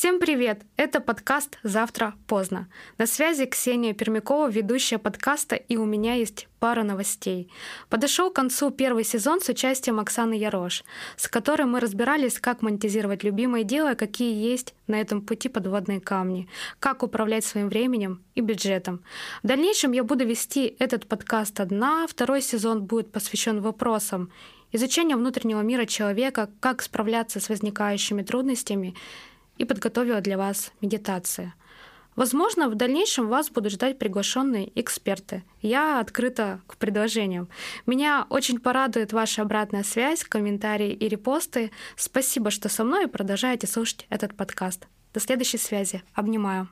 привет! Это подкаст «Завтра поздно». На связи Ксения Пермякова, ведущая подкаста, и у меня есть пара новостей. Подошел к концу первый сезон с участием Оксаны Ярош, с которой мы разбирались, как монетизировать любимое дело, какие есть на этом пути подводные камни, как управлять своим временем и бюджетом. В дальнейшем я буду вести этот подкаст одна, второй сезон будет посвящен вопросам изучения внутреннего мира человека, как справляться с возникающими трудностями и подготовила для вас медитации. Возможно, в дальнейшем вас будут ждать приглашенные эксперты. Я открыта к предложениям. Меня очень порадует ваша обратная связь, комментарии и репосты. Спасибо, что со мной и продолжаете слушать этот подкаст. До следующей связи. Обнимаю.